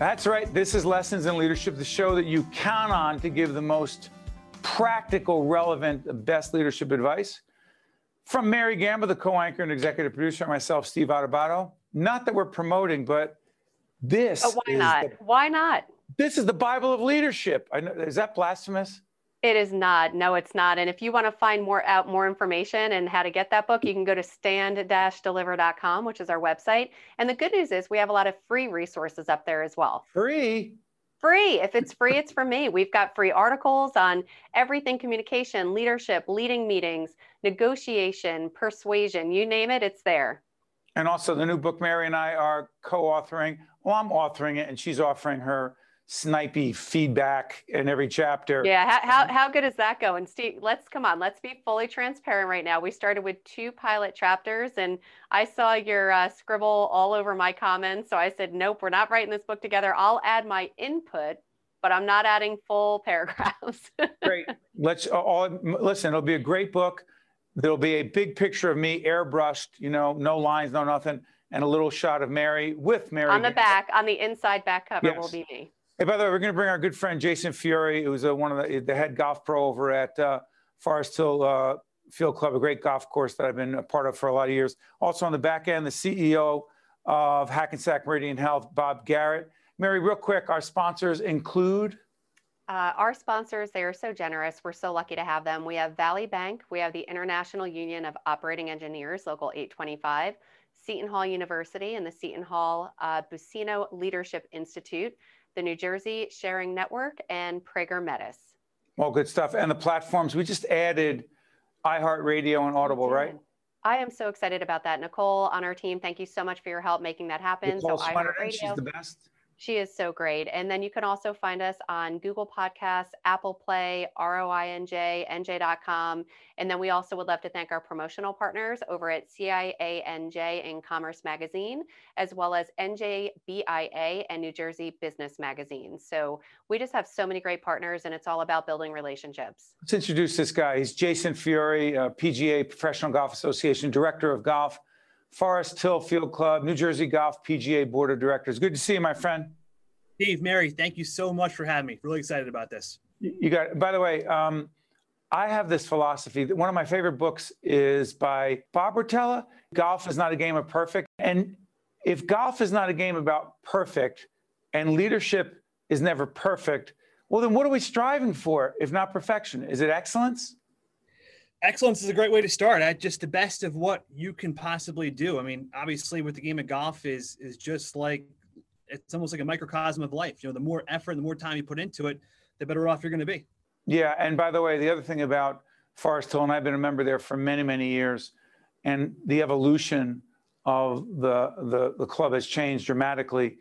That's right. This is Lessons in Leadership, the show that you count on to give the most practical, relevant, best leadership advice. From Mary Gamba, the co anchor and executive producer, and myself, Steve Adubato. Not that we're promoting, but this. But why not? The, why not? This is the Bible of leadership. I know, is that blasphemous? It is not. No, it's not. And if you want to find more out more information and how to get that book, you can go to stand-deliver.com, which is our website. And the good news is we have a lot of free resources up there as well. Free? Free. If it's free, it's for me. We've got free articles on everything communication, leadership, leading meetings, negotiation, persuasion, you name it, it's there. And also the new book Mary and I are co-authoring. Well, I'm authoring it and she's offering her snipey feedback in every chapter. Yeah, how, how, how good is that going? Steve, let's come on, let's be fully transparent right now. We started with two pilot chapters and I saw your uh, scribble all over my comments. So I said, nope, we're not writing this book together. I'll add my input, but I'm not adding full paragraphs. great. Let's all listen, it'll be a great book. There'll be a big picture of me airbrushed, you know, no lines, no nothing, and a little shot of Mary with Mary. On the back, on the inside back cover yes. will be me. Hey, by the way, we're going to bring our good friend Jason Fiore, who's a, one of the, the, head golf pro over at uh, Forest Hill uh, Field Club, a great golf course that I've been a part of for a lot of years. Also on the back end, the CEO of Hackensack Meridian Health, Bob Garrett. Mary, real quick, our sponsors include. Uh, our sponsors, they are so generous. We're so lucky to have them. We have Valley Bank, we have the International Union of Operating Engineers, Local 825, Seton Hall University, and the Seton Hall uh, Buccino Leadership Institute the New Jersey Sharing Network, and Prager Metis. Well, good stuff. And the platforms, we just added iHeartRadio and Audible, right? I am so excited about that. Nicole on our team, thank you so much for your help making that happen. Nicole so iHeartRadio. She's the best. She is so great. And then you can also find us on Google Podcasts, Apple Play, ROINJ, NJ.com. And then we also would love to thank our promotional partners over at CIANJ and Commerce Magazine, as well as NJBIA and New Jersey Business Magazine. So we just have so many great partners, and it's all about building relationships. Let's introduce this guy. He's Jason Fiore, uh, PGA Professional Golf Association Director of Golf Forest Hill Field Club, New Jersey Golf PGA Board of Directors. Good to see you, my friend. Dave, Mary, thank you so much for having me. Really excited about this. You got it. By the way, um, I have this philosophy. One of my favorite books is by Bob Rotella. Golf is not a game of perfect. And if golf is not a game about perfect and leadership is never perfect, well, then what are we striving for if not perfection? Is it excellence? Excellence is a great way to start at just the best of what you can possibly do. I mean obviously with the game of golf is is just like it's almost like a microcosm of life. You know the more effort the more time you put into it the better off you're going to be. Yeah and by the way the other thing about forest hill and i've been a member there for many many years and the evolution of the the, the club has changed dramatically.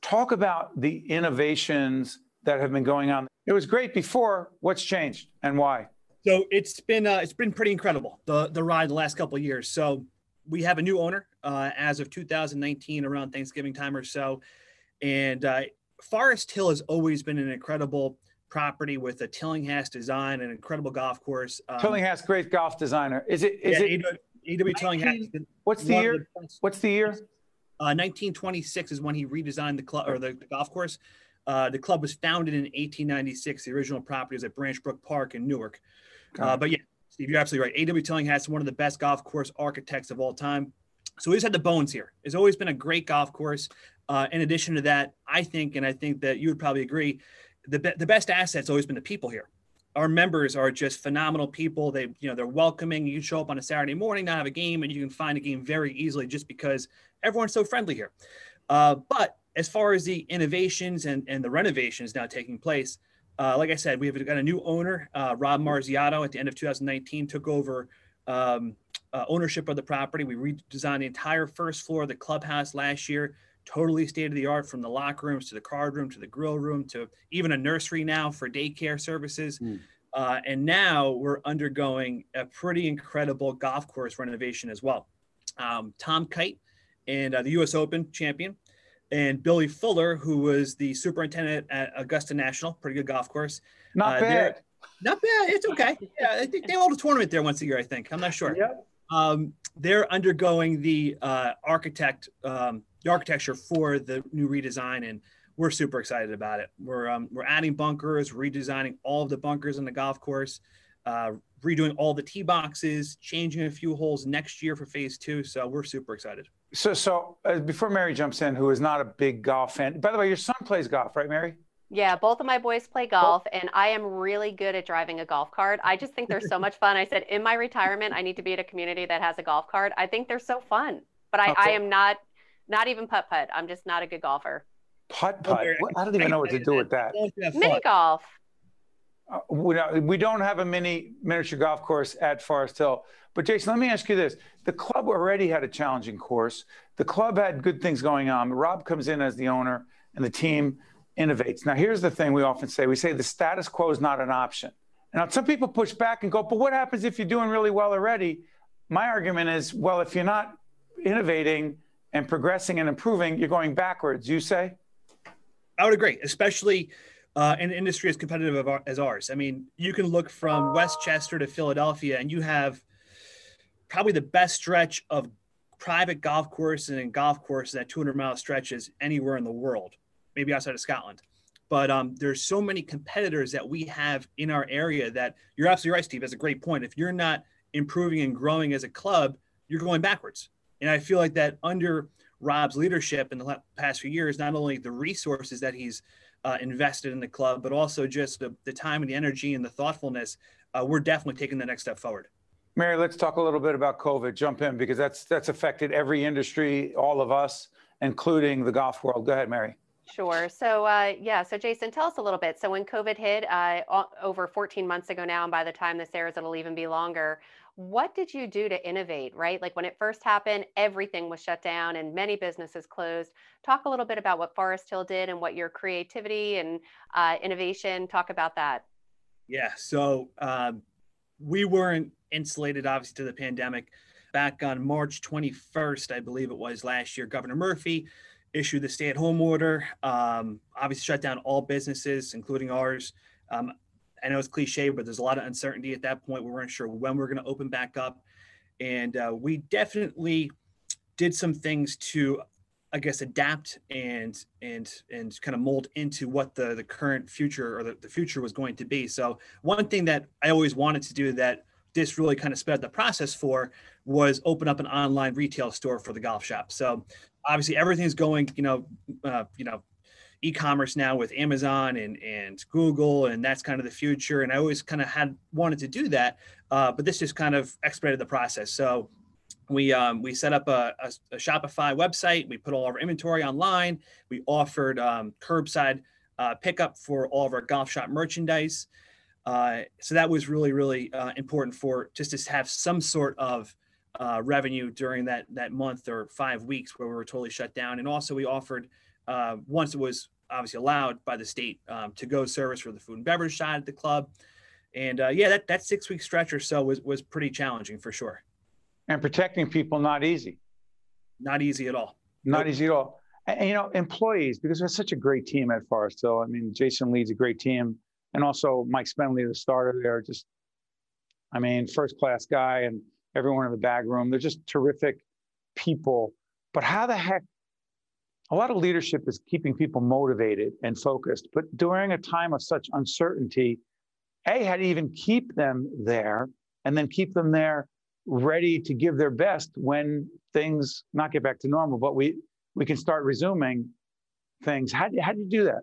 Talk about the innovations that have been going on. It was great before. What's changed and why so it's been uh, it's been pretty incredible the the ride the last couple of years. So we have a new owner uh, as of 2019 around Thanksgiving time or so, and uh, Forest Hill has always been an incredible property with a Tillinghast design, an incredible golf course. Um, Tillinghast, great golf designer. Is it? Is yeah, it? A.W. Tillinghast. What's the year? The what's the year? Uh, 1926 is when he redesigned the club or the, the golf course. Uh, the club was founded in 1896. The original property was at Branch Brook Park in Newark. Uh, but yeah, Steve, you're absolutely right. A.W. Tillinghast one of the best golf course architects of all time. So he's had the bones here. It's always been a great golf course. Uh, in addition to that, I think, and I think that you would probably agree, the, be- the best asset's always been the people here. Our members are just phenomenal people. They, you know, they're welcoming. You show up on a Saturday morning, not have a game, and you can find a game very easily just because everyone's so friendly here. Uh, but as far as the innovations and, and the renovations now taking place, uh, like I said, we've got a new owner, uh, Rob Marziato, at the end of 2019, took over um, uh, ownership of the property. We redesigned the entire first floor of the clubhouse last year, totally state of the art from the locker rooms to the card room to the grill room to even a nursery now for daycare services. Mm. and now we're undergoing a pretty incredible golf course renovation as well. Um, Tom Kite and uh, the U.S. Open champion and Billy Fuller, who was the superintendent at Augusta National, pretty good golf course. Not uh, bad. Not bad. It's okay. Yeah, they, they hold a tournament there once a year, I think. I'm not sure. Yep. Um, they're undergoing the uh, architect, um, the architecture for the new redesign, and we're super excited about it. We're um, we're adding bunkers, redesigning all of the bunkers in the golf course, uh, redoing all the tee boxes, changing a few holes next year for phase two. So we're super excited. So, so uh, before Mary jumps in, who is not a big golf fan, by the way, your son plays golf, right, Mary? Yeah, both of my boys play golf, and I am really good at driving a golf cart. I just think they're so much fun. I said in my retirement, I need to be at a community that has a golf cart. I think they're so fun, but I, I am not, not even putt putt. I'm just not a good golfer. Putt putt. I don't even know what to do with that. Mini golf. Uh, we, we don't have a mini miniature golf course at Forest Hill. But Jason, let me ask you this: the club already had a challenging course. The club had good things going on. Rob comes in as the owner, and the team innovates. Now, here's the thing: we often say we say the status quo is not an option. Now, some people push back and go, "But what happens if you're doing really well already?" My argument is, well, if you're not innovating and progressing and improving, you're going backwards. You say? I would agree, especially uh, in an industry as competitive as ours. I mean, you can look from Westchester to Philadelphia, and you have probably the best stretch of private golf courses and golf courses at 200 mile stretches anywhere in the world, maybe outside of Scotland. But um, there's so many competitors that we have in our area that you're absolutely right, Steve. That's a great point. If you're not improving and growing as a club, you're going backwards. And I feel like that under Rob's leadership in the past few years, not only the resources that he's uh, invested in the club, but also just the, the time and the energy and the thoughtfulness, uh, we're definitely taking the next step forward. Mary, let's talk a little bit about COVID. Jump in because that's that's affected every industry, all of us, including the golf world. Go ahead, Mary. Sure. So, uh, yeah. So, Jason, tell us a little bit. So, when COVID hit uh, over 14 months ago now, and by the time this airs, it'll even be longer. What did you do to innovate, right? Like when it first happened, everything was shut down and many businesses closed. Talk a little bit about what Forest Hill did and what your creativity and uh, innovation, talk about that. Yeah. So, um, we weren't insulated, obviously, to the pandemic. Back on March 21st, I believe it was last year, Governor Murphy issued the stay at home order, um, obviously shut down all businesses, including ours. Um, I know it's cliche, but there's a lot of uncertainty at that point. We weren't sure when we are going to open back up. And uh, we definitely did some things to, I guess, adapt and and and kind of mold into what the the current future or the, the future was going to be. So one thing that I always wanted to do that this really kind of sped the process for was open up an online retail store for the golf shop. So obviously everything's going, you know, uh, you know, e-commerce now with Amazon and and Google, and that's kind of the future. And I always kind of had wanted to do that, uh, but this just kind of expedited the process. So we um, we set up a, a, a, Shopify website. We put all of our inventory online. We offered um, curbside uh, pickup for all of our golf shop merchandise. Uh, so that was really really uh, important for just to have some sort of uh, revenue during that that month or five weeks where we were totally shut down. And also we offered uh, once it was obviously allowed by the state um, to go service for the food and beverage side at the club. And uh, yeah, that, that six week stretch or so was, was pretty challenging for sure. And protecting people, not easy. Not easy at all. Not easy at all. And, you know, employees, because we're such a great team at Forest Hill. I mean, Jason leads a great team. And also Mike Spenley, the starter there, just, I mean, first class guy and everyone in the bag room. They're just terrific people. But how the heck a lot of leadership is keeping people motivated and focused. But during a time of such uncertainty, A, how to even keep them there and then keep them there ready to give their best when things not get back to normal, but we, we can start resuming things. How, how do you do that?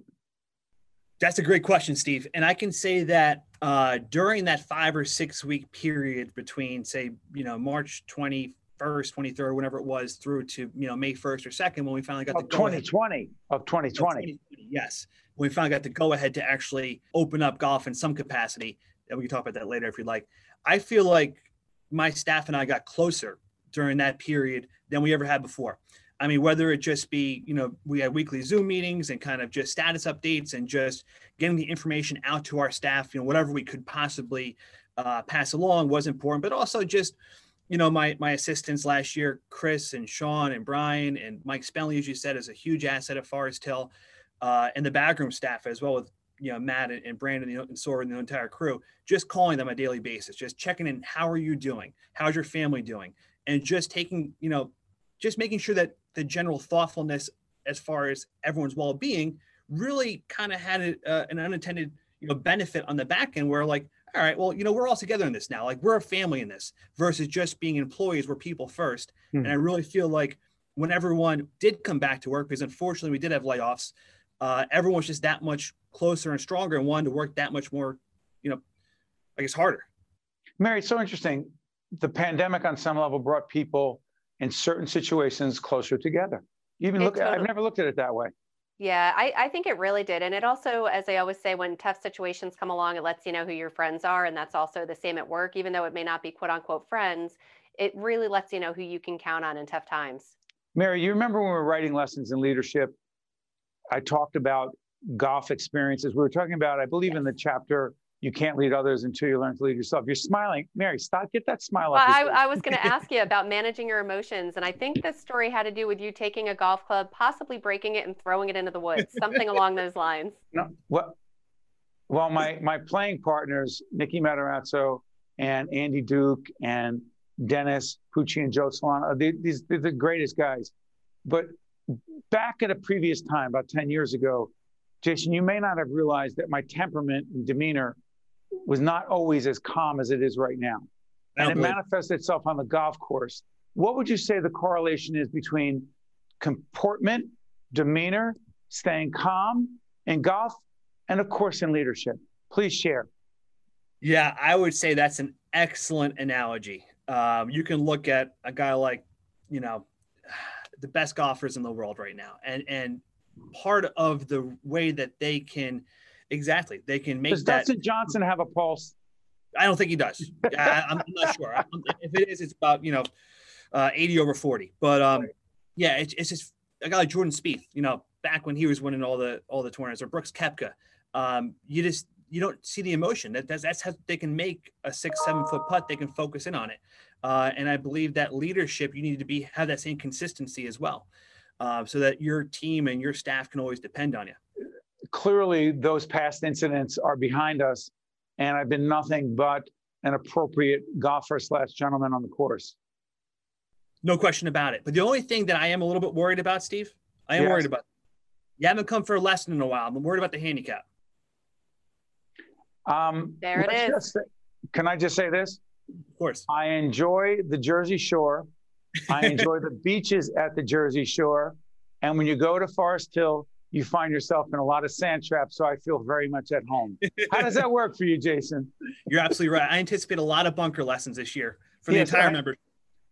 That's a great question, Steve. And I can say that uh, during that five or six week period between, say, you know, March 20, 21st, 23rd, whenever it was, through to you know May 1st or 2nd when we finally got of the 2020 of 2020. Yes, when we finally got the go ahead to actually open up golf in some capacity. And we can talk about that later if you'd like. I feel like my staff and I got closer during that period than we ever had before. I mean, whether it just be, you know, we had weekly Zoom meetings and kind of just status updates and just getting the information out to our staff, you know, whatever we could possibly uh, pass along was important, but also just, you know, my my assistants last year, Chris and Sean and Brian and Mike Spenley, as you said, is a huge asset at Forest Hill, uh, and the backroom staff as well with you know Matt and, and Brandon and Sora and the entire crew, just calling them on a daily basis, just checking in. How are you doing? How's your family doing? And just taking, you know, just making sure that the general thoughtfulness as far as everyone's well-being really kind of had a, uh, an unintended you know benefit on the back end where like all right well you know we're all together in this now. Like we're a family in this versus just being employees we're people first. Hmm. and i really feel like when everyone did come back to work because unfortunately we did have layoffs uh, everyone was just that much closer and stronger and wanted to work that much more you know i guess harder. Mary it's so interesting. The pandemic on some level brought people in certain situations closer together. Even look totally- i've never looked at it that way yeah, I, I think it really did. And it also, as I always say, when tough situations come along, it lets you know who your friends are. And that's also the same at work, even though it may not be quote unquote friends, it really lets you know who you can count on in tough times. Mary, you remember when we were writing lessons in leadership? I talked about golf experiences. We were talking about, I believe, in the chapter you can't lead others until you learn to lead yourself. You're smiling, Mary. Stop. Get that smile. Well, I, I, was going to ask you about managing your emotions, and I think this story had to do with you taking a golf club, possibly breaking it and throwing it into the woods, something along those lines. No, well, well, my my playing partners, Nikki Matarazzo and Andy Duke and Dennis Pucci and Joe Solana, they, these they're the greatest guys. But back at a previous time, about ten years ago, Jason, you may not have realized that my temperament and demeanor was not always as calm as it is right now. And it manifests itself on the golf course. What would you say the correlation is between comportment, demeanor, staying calm in golf, and of course in leadership? Please share. Yeah, I would say that's an excellent analogy. Um, you can look at a guy like, you know, the best golfers in the world right now, and and part of the way that they can Exactly. They can make Does that. Dustin Johnson have a pulse? I don't think he does. I, am not sure. if it is, it's about you know, uh, 80 over 40. But um, yeah, it's, it's just a guy like Jordan Spieth. You know, back when he was winning all the all the tournaments, or Brooks Koepka. Um, you just you don't see the emotion. That, that's that's how they can make a six seven foot putt. They can focus in on it. Uh, and I believe that leadership, you need to be have that same consistency as well, uh, so that your team and your staff can always depend on you clearly those past incidents are behind us, and I've been nothing but an appropriate golfer slash gentleman on the course. No question about it. But the only thing that I am a little bit worried about, Steve, I am yes. worried about. You haven't come for a lesson in a while. I'm worried about the handicap. Um, there it is. Say, can I just say this? Of course. I enjoy the Jersey Shore. I enjoy the beaches at the Jersey Shore. And when you go to Forest Hill, you find yourself in a lot of sand traps. So I feel very much at home. How does that work for you, Jason? You're absolutely right. I anticipate a lot of bunker lessons this year for the yes, entire membership.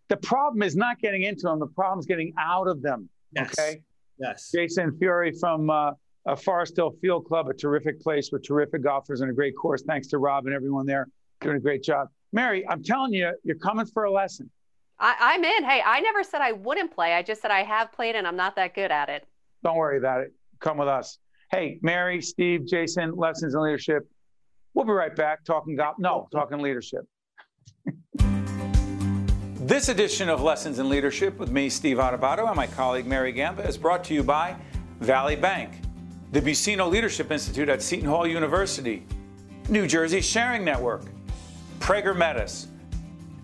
The problem is not getting into them. The problem is getting out of them. Yes. Okay. Yes. Jason Fiore from uh, uh, Forest Hill Field Club, a terrific place with terrific golfers and a great course. Thanks to Rob and everyone there doing a great job. Mary, I'm telling you, you're coming for a lesson. I, am in. Hey, I never said I wouldn't play. I just said I have played and I'm not that good at it. Don't worry about it come with us. Hey, Mary, Steve, Jason, Lessons in Leadership. We'll be right back talking golf. No, oh, talking leadership. this edition of Lessons in Leadership with me, Steve Adubato, and my colleague Mary Gamba is brought to you by Valley Bank, the Buccino Leadership Institute at Seton Hall University, New Jersey Sharing Network, Prager Metis,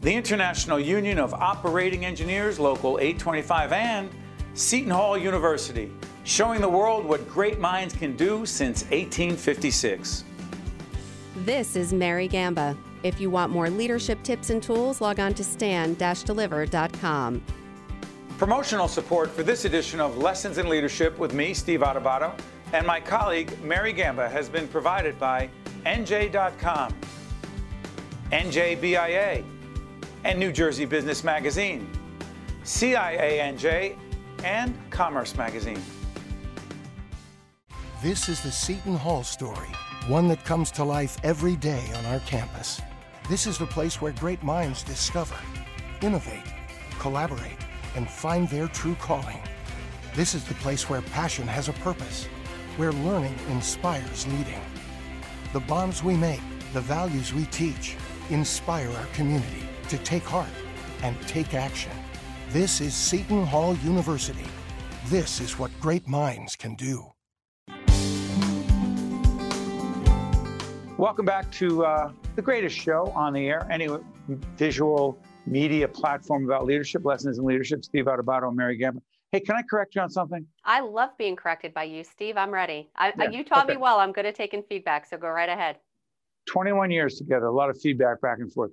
the International Union of Operating Engineers, Local 825, and Seton Hall University showing the world what great minds can do since 1856. This is Mary Gamba. If you want more leadership tips and tools, log on to stand-deliver.com. Promotional support for this edition of Lessons in Leadership with me, Steve Adubato, and my colleague, Mary Gamba, has been provided by NJ.com, NJBIA, and New Jersey Business Magazine, CIANJ, and Commerce Magazine. This is the Seton Hall story, one that comes to life every day on our campus. This is the place where great minds discover, innovate, collaborate, and find their true calling. This is the place where passion has a purpose, where learning inspires leading. The bonds we make, the values we teach, inspire our community to take heart and take action. This is Seton Hall University. This is what great minds can do. Welcome back to uh, the greatest show on the air, any visual media platform about leadership, lessons in leadership. Steve Adubato and Mary Gamba. Hey, can I correct you on something? I love being corrected by you, Steve. I'm ready. I, Yeah, you taught okay. me well. I'm good at taking feedback, so go right ahead. 21 years together, a lot of feedback back and forth.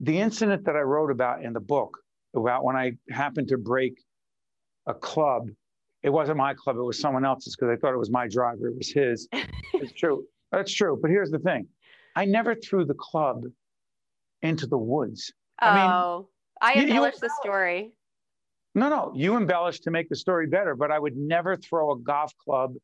The incident that I wrote about in the book, about when I happened to break a club, it wasn't my club, it was someone else's because I thought it was my driver, it was his. it's true. That's true. But here's the thing I never threw the club into the woods. I mean, oh, I you- you embellished the story. No, no, you embellished to make the story better, but I would never throw a golf club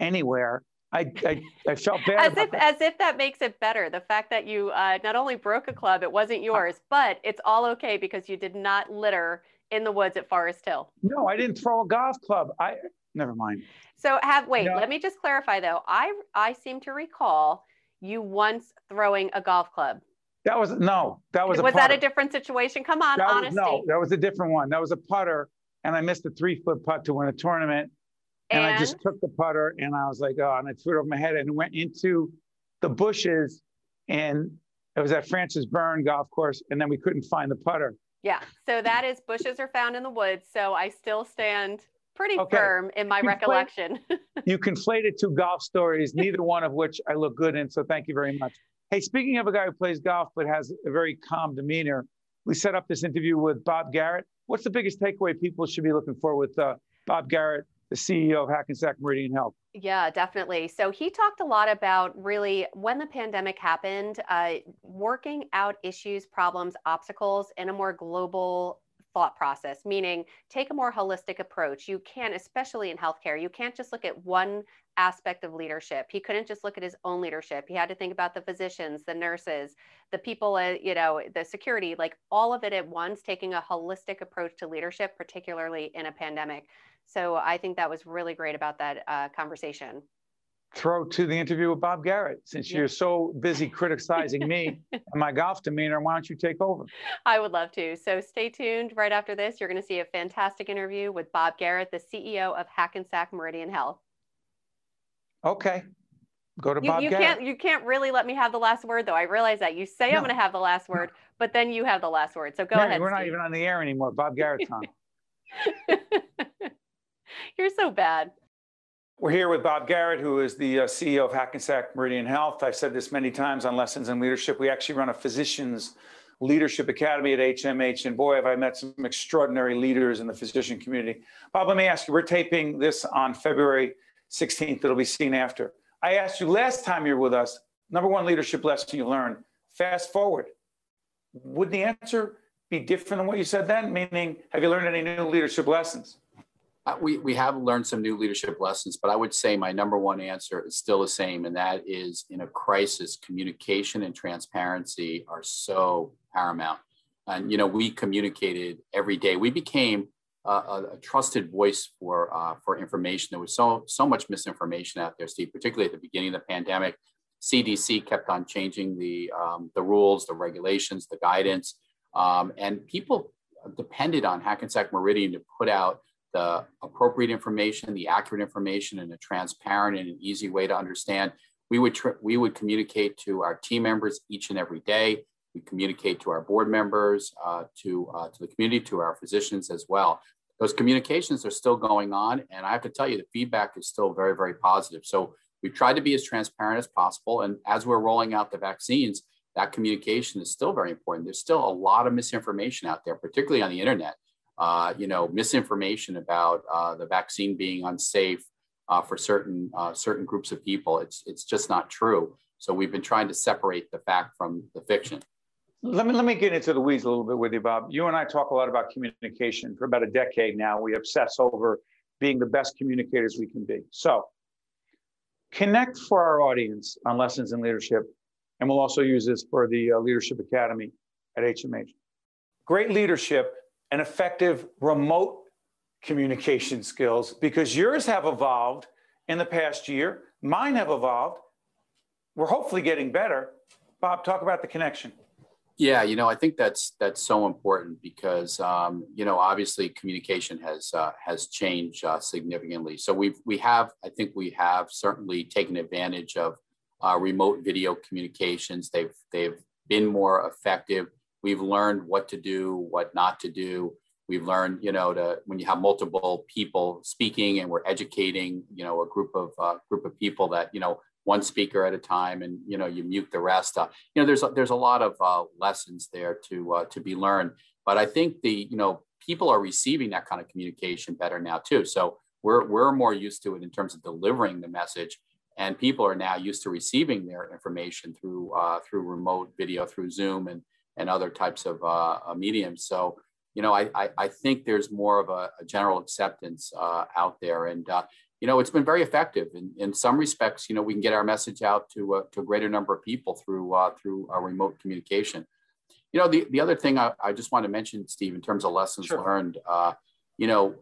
anywhere. I, I, I felt bad. As about if, that. as if that makes it better. The fact that you uh, not only broke a club, it wasn't yours, but it's all okay because you did not litter in the woods at Forest Hill. No, I didn't throw a golf club. I never mind. So have wait, Yeah. let me just clarify though. I I seem to recall you once throwing a golf club. That was no, that was Was, a that a different situation? Come on, That was, honesty. no, that was a different one. That was a putter, and I missed a three foot putt to win a tournament. And, I just took the putter, and I was like, oh, and I threw it over my head and went into the bushes, and it was at Francis Byrne Golf Course, and then we couldn't find the putter. Yeah. So that is bushes are found in the woods. So I still stand pretty Okay. firm in my You recollection. You conflated two golf stories, neither one of which I look good in. So thank you very much. Hey, speaking of a guy who plays golf but has a very calm demeanor, we set up this interview with Bob Garrett. What's the biggest takeaway people should be looking for with uh, Bob Garrett, the CEO of Hackensack Meridian Health? Yeah, definitely. So he talked a lot about really when the pandemic happened, uh, working out issues, problems, obstacles in a more global thought process, meaning take a more holistic approach. You can't, especially in healthcare, you can't just look at one aspect of leadership. He couldn't just look at his own leadership. He had to think about the physicians, the nurses, the people, uh, you know, the security, like all of it at once, taking a holistic approach to leadership, particularly in a pandemic. So I think that was really great about that uh, conversation. Throw to the interview with Bob Garrett. Since Yeah. you're so busy criticizing me and my golf demeanor, why don't you take over? I would love to. So stay tuned. Right after this, you're going to see a fantastic interview with Bob Garrett, the CEO of Hackensack Meridian Health. Okay. Go to You, Bob you Garrett. can't you can't really let me have the last word though. I realize that you say No. I'm going to have the last word, but then you have the last word. So go Mary, ahead. We're not Steve. even on the air anymore. Bob Garrett's on. You're so bad. We're here with Bob Garrett, who is the uh, CEO of Hackensack Meridian Health. I've said this many times on Lessons in Leadership. We actually run a physicians leadership academy at HMH, and boy, have I met some extraordinary leaders in the physician community. Bob, let me ask you, we're taping this on February 16th. It'll be seen after. I asked you last time you were with us, number one leadership lesson you learned. Fast forward. Would the answer be different than what you said then? Meaning, have you learned any new leadership lessons? We, we have learned some new leadership lessons, but I would say my number one answer is still the same, and that is in a crisis, communication and transparency are so paramount. And you know, we communicated every day. We became uh, a, a trusted voice for uh, for information. There was so so much misinformation out there, Steve, particularly at the beginning of the pandemic. CDC kept on changing the um, the rules, the regulations, the guidance, um, and people depended on Hackensack Meridian to put out the appropriate information, the accurate information in a transparent and an easy way to understand. We would we would communicate to our team members each and every day. We communicate to our board members, uh, to uh, to the community, to our physicians as well. Those communications are still going on, and I have to tell you, the feedback is still very very positive. So we've tried to be as transparent as possible, and as we're rolling out the vaccines, that communication is still very important. There's still a lot of misinformation out there, particularly on the internet uh, you know, misinformation about uh, the vaccine being unsafe uh, for certain uh, certain groups of people. It's it's just not true. So we've been trying to separate the fact from the fiction. Let me let me get into the weeds a little bit with you, Bob. You and I talk a lot about communication for about a decade now. We obsess over being the best communicators we can be. So connect for our audience on lessons in leadership, and we'll also use this for the uh, Leadership Academy at HMH. Great leadership and effective remote communication skills because yours have evolved in the past year. Mine have evolved. We're hopefully getting better. Bob, talk about the connection. Yeah, you know, I think that's that's so important because um, you know, obviously, communication has uh, has changed uh, significantly. So we've we have, I think, we have certainly taken advantage of uh, remote video communications. They've they've been more effective. We've learned what to do, what not to do. We've learned, you know, to when you have multiple people speaking and we're educating, you know, a group of uh, group of people that you know one speaker at a time, and you know you mute the rest. Uh, you know, there's a, there's a lot of uh, lessons there to uh, to be learned. But I think the you know people are receiving that kind of communication better now too. So we're we're more used to it in terms of delivering the message, and people are now used to receiving their information through uh, through remote video, through Zoom, and and other types of uh, mediums. So you know, I, I, I think there's more of a, a general acceptance uh, out there. And, uh, you know, it's been very effective. In, in some respects, you know, we can get our message out to, uh, to a greater number of people through, uh, through our remote communication. You know, the, the other thing I, I just want to mention, Steve, in terms of lessons sure. learned, uh, you know,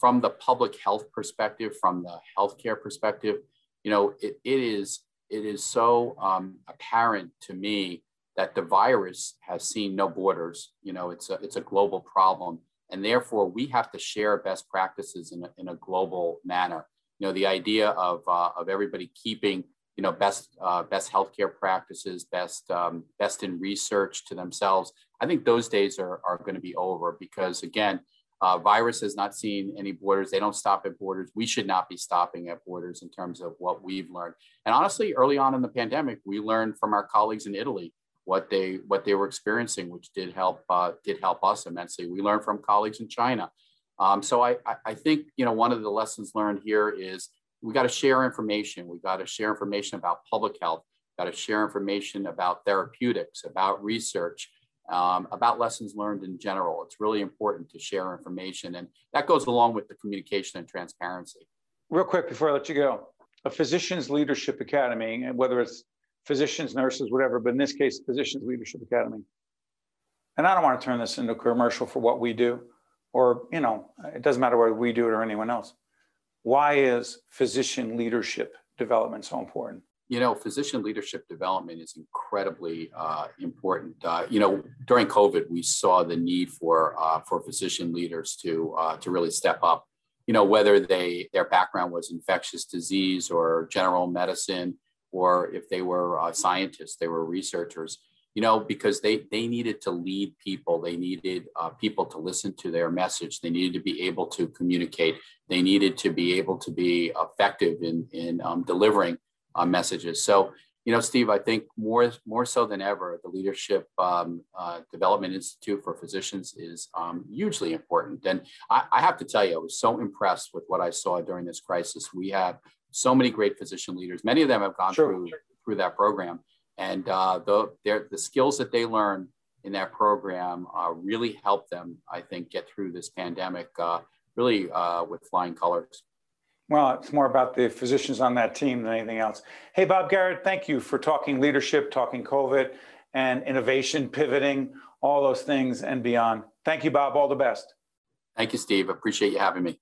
from the public health perspective, from the healthcare perspective, you know, it, it is it is so um, apparent to me that the virus has seen no borders. You know, it's a, it's a global problem. And therefore, we have to share best practices in a, in a global manner. You know, the idea of, uh, of everybody keeping, you know, best, uh, best healthcare practices, best, um, best in research to themselves. I think those days are, are going to be over because, again, uh, virus has not seen any borders. They don't stop at borders. We should not be stopping at borders in terms of what we've learned. And honestly, early on in the pandemic, we learned from our colleagues in Italy what they what they were experiencing, which did help uh, did help us immensely. We learned from colleagues in China. Um, so I, I think you know one of the lessons learned here is we got to share information. We got to share information about public health. Got to share information about therapeutics, about research, um, about lessons learned in general. It's really important to share information, and that goes along with the communication and transparency. Real quick before I let you go, a Physicians Leadership Academy, and whether it's physicians, nurses, whatever, but in this case, Physicians Leadership Academy. And I don't want to turn this into a commercial for what we do, or, you know, it doesn't matter whether we do it or anyone else. Why is physician leadership development so important? You know, physician leadership development is incredibly uh, important. Uh, you know, during COVID, we saw the need for uh, for physician leaders to uh, to really step up. You know, whether they their background was infectious disease or general medicine, or if they were uh, scientists, they were researchers, you know, because they they needed to lead people, they needed uh, people to listen to their message, they needed to be able to communicate, they needed to be able to be effective in in um, delivering uh, messages. So, you know, Steve, I think more more so than ever, the Leadership um, uh, Development Institute for Physicians is um, hugely important. And I, I have to tell you, I was so impressed with what I saw during this crisis. We have so many great physician leaders. Many of them have gone sure. through through that program, and uh, the the skills that they learn in that program uh, really help them, I think, get through this pandemic uh, really uh, with flying colors. Well, it's more about the physicians on that team than anything else. Hey, Bob Garrett, thank you for talking leadership, talking COVID, and innovation, pivoting, all those things and beyond. Thank you, Bob. All the best. Thank you, Steve. Appreciate you having me.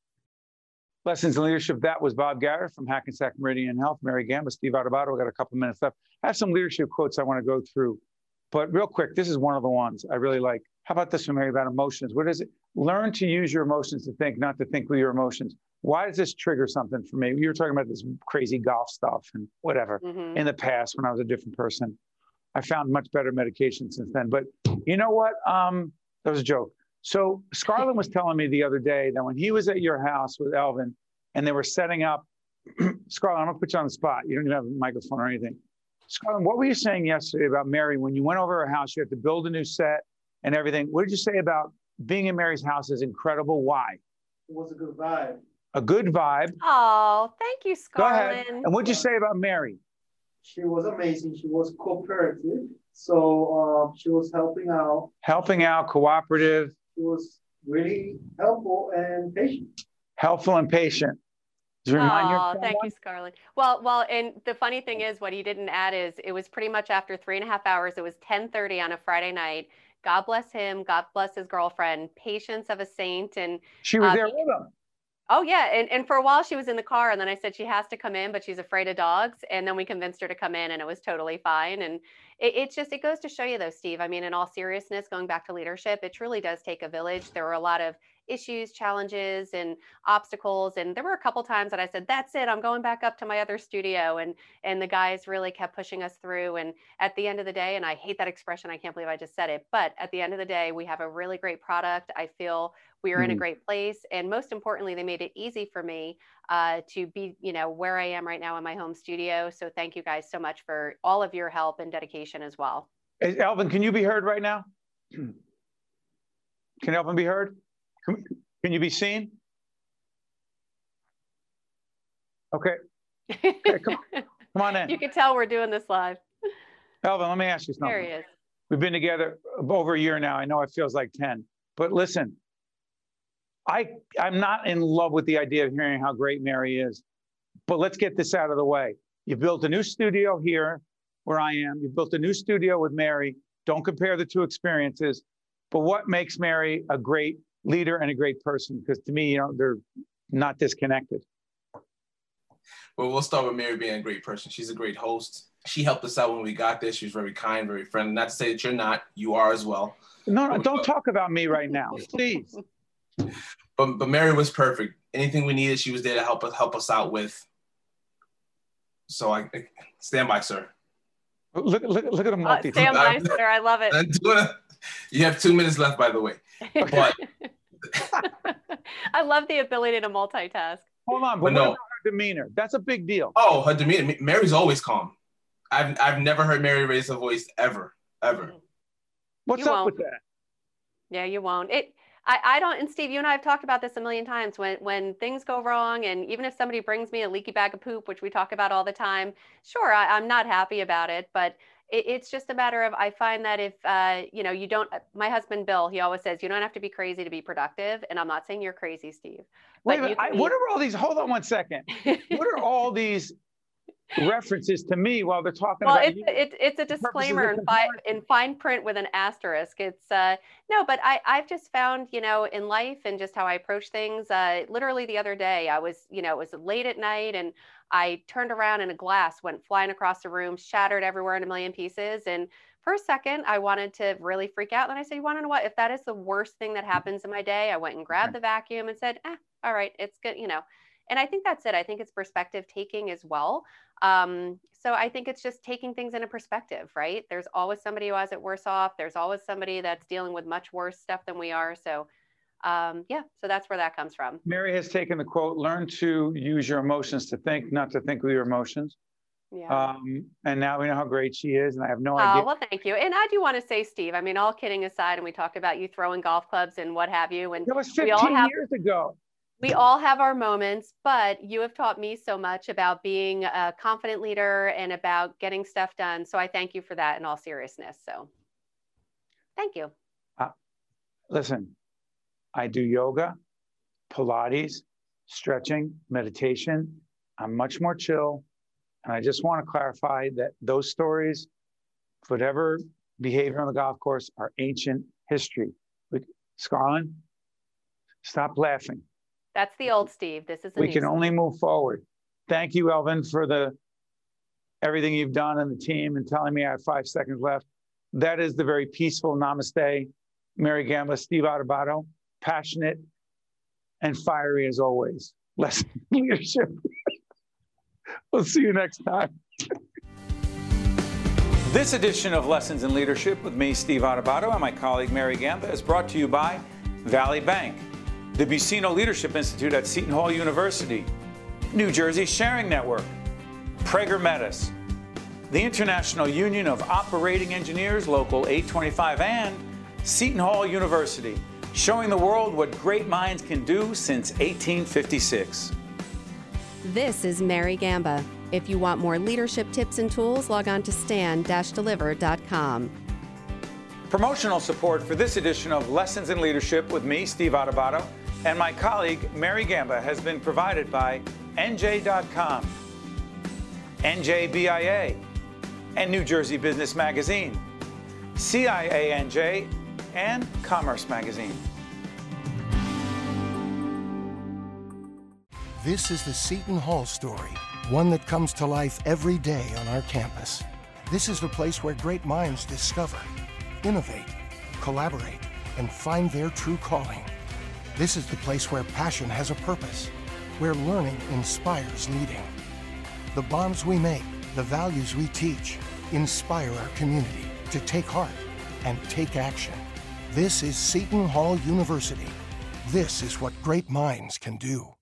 Lessons in Leadership. That was Bob Garrett from Hackensack Meridian Health, Mary Gamba, Steve Adubato. We got a couple minutes left. I have some leadership quotes I want to go through, but real quick, this is one of the ones I really like. How about this one, Mary, about emotions? What is it? Learn to use your emotions to think, not to think with your emotions. Why does this trigger something for me? You were talking about this crazy golf stuff and whatever mm-hmm. in the past when I was a different person. I found much better medication since then. But you know what? Um, that was a joke. So Scarlett was telling me the other day that when he was at your house with Elvin and they were setting up, Scarlett, I'm gonna put you on the spot. You don't even have a microphone or anything. Scarlett, what were you saying yesterday about Mary? When you went over her house, you had to build a new set and everything. What did you say about being in Mary's house is incredible? Why? It was a good vibe. A good vibe. Oh, thank you, Scarlett. Go ahead. And what'd you say about Mary? She was amazing. She was cooperative. So uh, she was helping out. Helping out, cooperative was really helpful and patient. Helpful and patient. Oh, thank you, Scarlett. Well, well, and the funny thing is, what he didn't add is it was pretty much after three and a half hours. It was 10:30 on a Friday night. God bless him. God bless his girlfriend. Patience of a saint, and she was uh, there with him. Oh yeah, and, and for a while she was in the car, and then I said she has to come in, but she's afraid of dogs, and then we convinced her to come in, and it was totally fine. And it, it just it goes to show you though, Steve. I mean, in all seriousness, going back to leadership, it truly does take a village. There were a lot of issues, challenges, and obstacles. And there were a couple times that I said, "That's it, I'm going back up to my other studio," and and the guys really kept pushing us through. And at the end of the day, and I hate that expression, I can't believe I just said it, but at the end of the day, we have a really great product. I feel we are mm-hmm. in a mm-hmm. great place. And most importantly, they made it easy for me uh, to be, you know, where I am right now in my home studio. So thank you guys so much for all of your help and dedication as well. Hey, Elvin, can you be heard right now? Can Elvin be heard? Can you be seen? Okay. okay come, on. come on in. You can tell we're doing this live. Elvin, let me ask you something. There he is. We've been together over a year now. I know it feels like 10, but listen, I, I'm not in love with the idea of hearing how great Mary is, but let's get this out of the way. You built a new studio here where I am. You built a new studio with Mary. Don't compare the two experiences. But what makes Mary a great leader and a great person? Because to me, you know, they're not disconnected. Well, we'll start with Mary being a great person. She's a great host. She helped us out when we got there. She was very kind, very friendly. Not to say that you're not, you are as well. No, no, don't talk about me right now, please. But but Mary was perfect. Anything we needed, she was there to help us help us out with. So I, I stand by, sir. Look, look, look at him. Uh, stand by, sir. I love it. You have two minutes left, by the way. But I love the ability to multitask. Hold on, but, but no. her demeanor? That's a big deal. Oh, her demeanor. Mary's always calm. I've I've never heard Mary raise her voice ever, ever. What's you up won't. with that? Yeah, you won't. It. I, I don't. And Steve, you and I have talked about this a million times. When when things go wrong, and even if somebody brings me a leaky bag of poop, which we talk about all the time, sure, I, I'm not happy about it, but it, it's just a matter of I find that if uh, you know you don't. My husband Bill, he always says you don't have to be crazy to be productive, and I'm not saying you're crazy, Steve. Wait, but I, what are all these? Hold on one second. what are all these references to me while they're talking well, about it's, it, it's a disclaimer in, fi- in fine print with an asterisk. It's uh, no, but I, I've just found, you know, in life and just how I approach things. Uh, literally the other day, I was, you know, it was late at night and I turned around and a glass went flying across the room, shattered everywhere in a million pieces. And for a second, I wanted to really freak out. And I said, You want to know what? If that is the worst thing that happens in my day, I went and grabbed the vacuum and said, eh, All right, it's good, you know. And I think that's it. I think it's perspective taking as well. Um, so I think it's just taking things in a perspective, right? There's always somebody who has it worse off. There's always somebody that's dealing with much worse stuff than we are. So um, yeah, so that's where that comes from. Mary has taken the quote, learn to use your emotions to think, not to think with your emotions. Yeah. Um, and now we know how great she is, and I have no oh, idea. well, thank you. And I do want to say, Steve, I mean, all kidding aside, and we talked about you throwing golf clubs and what have you. And that was 15 have, years ago we all have our moments, but you have taught me so much about being a confident leader and about getting stuff done. So I thank you for that in all seriousness. So thank you. Uh, listen, I do yoga, Pilates, stretching, meditation. I'm much more chill. And I just want to clarify that those stories, whatever behavior on the golf course, are ancient history. Scarlett, stop laughing. That's the old Steve. This is we can Steve. only move forward. Thank you, Elvin, for the everything you've done and the team and telling me I have five seconds left. That is the very peaceful namaste. Mary Gamba, Steve Adubato, passionate and fiery as always. Lesson in leadership. we'll see you next time. This edition of Lessons in Leadership with me, Steve Adubato, and my colleague Mary Gamba is brought to you by Valley Bank the Buccino Leadership Institute at Seton Hall University, New Jersey Sharing Network, Prager Metis, the International Union of Operating Engineers, Local 825, and Seton Hall University, showing the world what great minds can do since 1856. This is Mary Gamba. If you want more leadership tips and tools, log on to stand-deliver.com. Promotional support for this edition of Lessons in Leadership with me, Steve Adubato, and my colleague, Mary Gamba, has been provided by NJ.com, NJBIA, and New Jersey Business Magazine, CIANJ, and Commerce Magazine. This is the Seton Hall story, one that comes to life every day on our campus. This is the place where great minds discover, innovate, collaborate, and find their true calling. This is the place where passion has a purpose, where learning inspires leading. The bonds we make, the values we teach, inspire our community to take heart and take action. This is Seton Hall University, This is what great minds can do.